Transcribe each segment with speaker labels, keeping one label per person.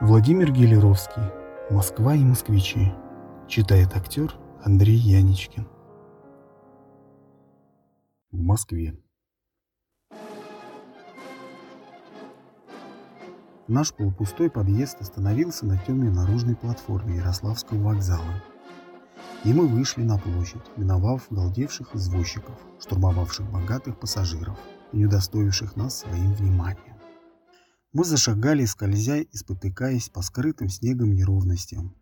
Speaker 1: Владимир Гелеровский. Москва и москвичи. Читает актер Андрей Яничкин. В Москве. Наш полупустой подъезд остановился на темной наружной платформе Ярославского вокзала. И мы вышли на площадь, миновав галдевших извозчиков, штурмовавших богатых пассажиров и не удостоивших нас своим вниманием. Мы зашагали, скользя и спотыкаясь по скрытым снегом неровностям,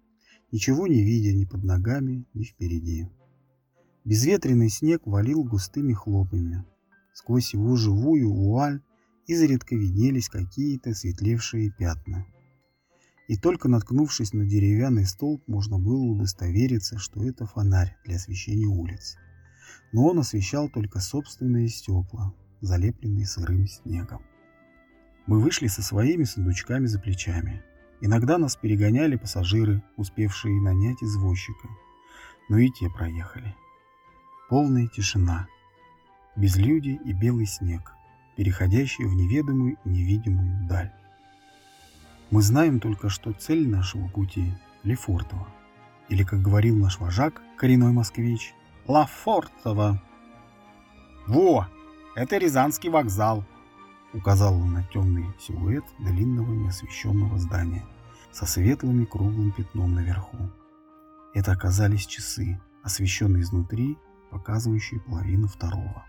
Speaker 1: ничего не видя ни под ногами, ни впереди. Безветренный снег валил густыми хлопьями. Сквозь его живую вуаль изредка виднелись какие-то светлевшие пятна. И только наткнувшись на деревянный столб, можно было удостовериться, что это фонарь для освещения улиц. Но он освещал только собственные стекла, залепленные сырым снегом. Мы вышли со своими сундучками за плечами. Иногда нас перегоняли пассажиры, успевшие нанять извозчика. Но и те проехали. Полная тишина. Безлюдие и белый снег, переходящие в неведомую и невидимую даль. Мы знаем только, что цель нашего пути – Лефортово. Или, как говорил наш вожак, коренной москвич, Лафортово. «Во! Это Рязанский вокзал!» Указал он на темный силуэт длинного неосвещенного здания со светлым круглым пятном наверху. Это оказались часы, освещенные изнутри, показывающие половину второго.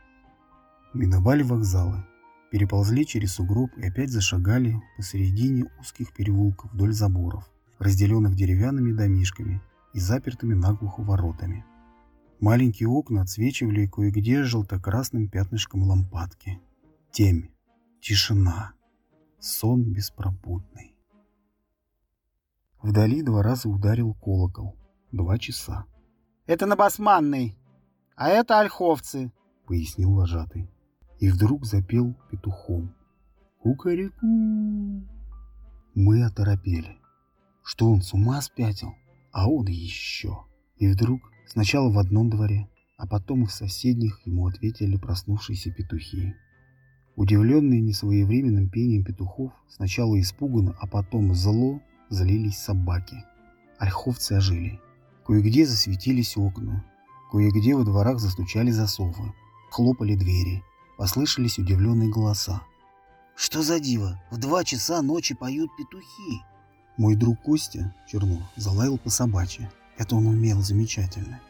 Speaker 1: Миновали вокзалы, переползли через сугроб и опять зашагали посередине узких переулков вдоль заборов, разделенных деревянными домишками и запертыми наглухо воротами. Маленькие окна отсвечивали кое-где желто-красным пятнышком лампадки. Темь. Тишина. Сон беспробудный. Вдали два раза ударил колокол. Два часа.
Speaker 2: «Это на Басманной, а это ольховцы», —
Speaker 1: пояснил вожатый. И вдруг запел петухом. «Кукареку!» Мы оторопели. Что он с ума спятил? А он еще. И вдруг сначала в одном дворе, а потом и в соседних ему ответили проснувшиеся петухи. Удивленные несвоевременным пением петухов, сначала испуганно, а потом зло, залились собаки. Ольховцы ожили. Кое-где засветились окна. Кое-где во дворах застучали засовы. Хлопали двери. Послышались удивленные голоса.
Speaker 2: «Что за диво? В два часа ночи поют петухи!»
Speaker 1: Мой друг Костя Чернов залаял по собачьи. Это он умел замечательно.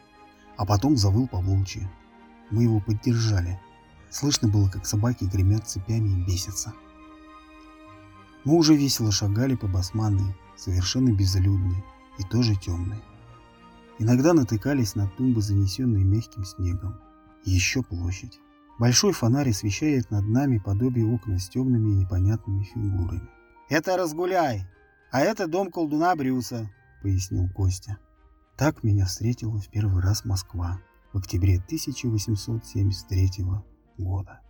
Speaker 1: А потом завыл по волчьи. Мы его поддержали. Слышно было, как собаки гремят цепями и бесятся. Мы уже весело шагали по басманной, совершенно безлюдной и тоже темной. Иногда натыкались на тумбы, занесенные мягким снегом. И еще площадь. Большой фонарь освещает над нами подобие окна с темными и непонятными фигурами.
Speaker 2: «Это разгуляй, а это дом колдуна Брюса», — пояснил Костя.
Speaker 1: Так меня встретила в первый раз Москва в октябре 1873 года. gorda.